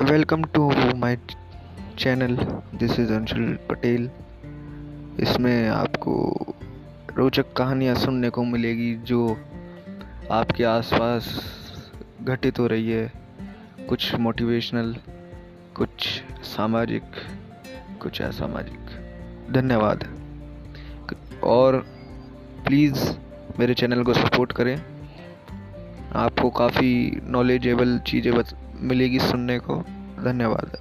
Welcome to my channel, this is Anshul Patel. इसमें आपको रोचक कहानियाँ सुनने को मिलेगी जो आपके आसपास घटित हो रही है। कुछ मोटिवेशनल कुछ सामाजिक, कुछ असामाजिक। धन्यवाद। और प्लीज़ मेरे चैनल को सपोर्ट करें। आपको काफ़ी नॉलेजेबल चीज़ें मिलेगी सुनने को। धन्यवाद।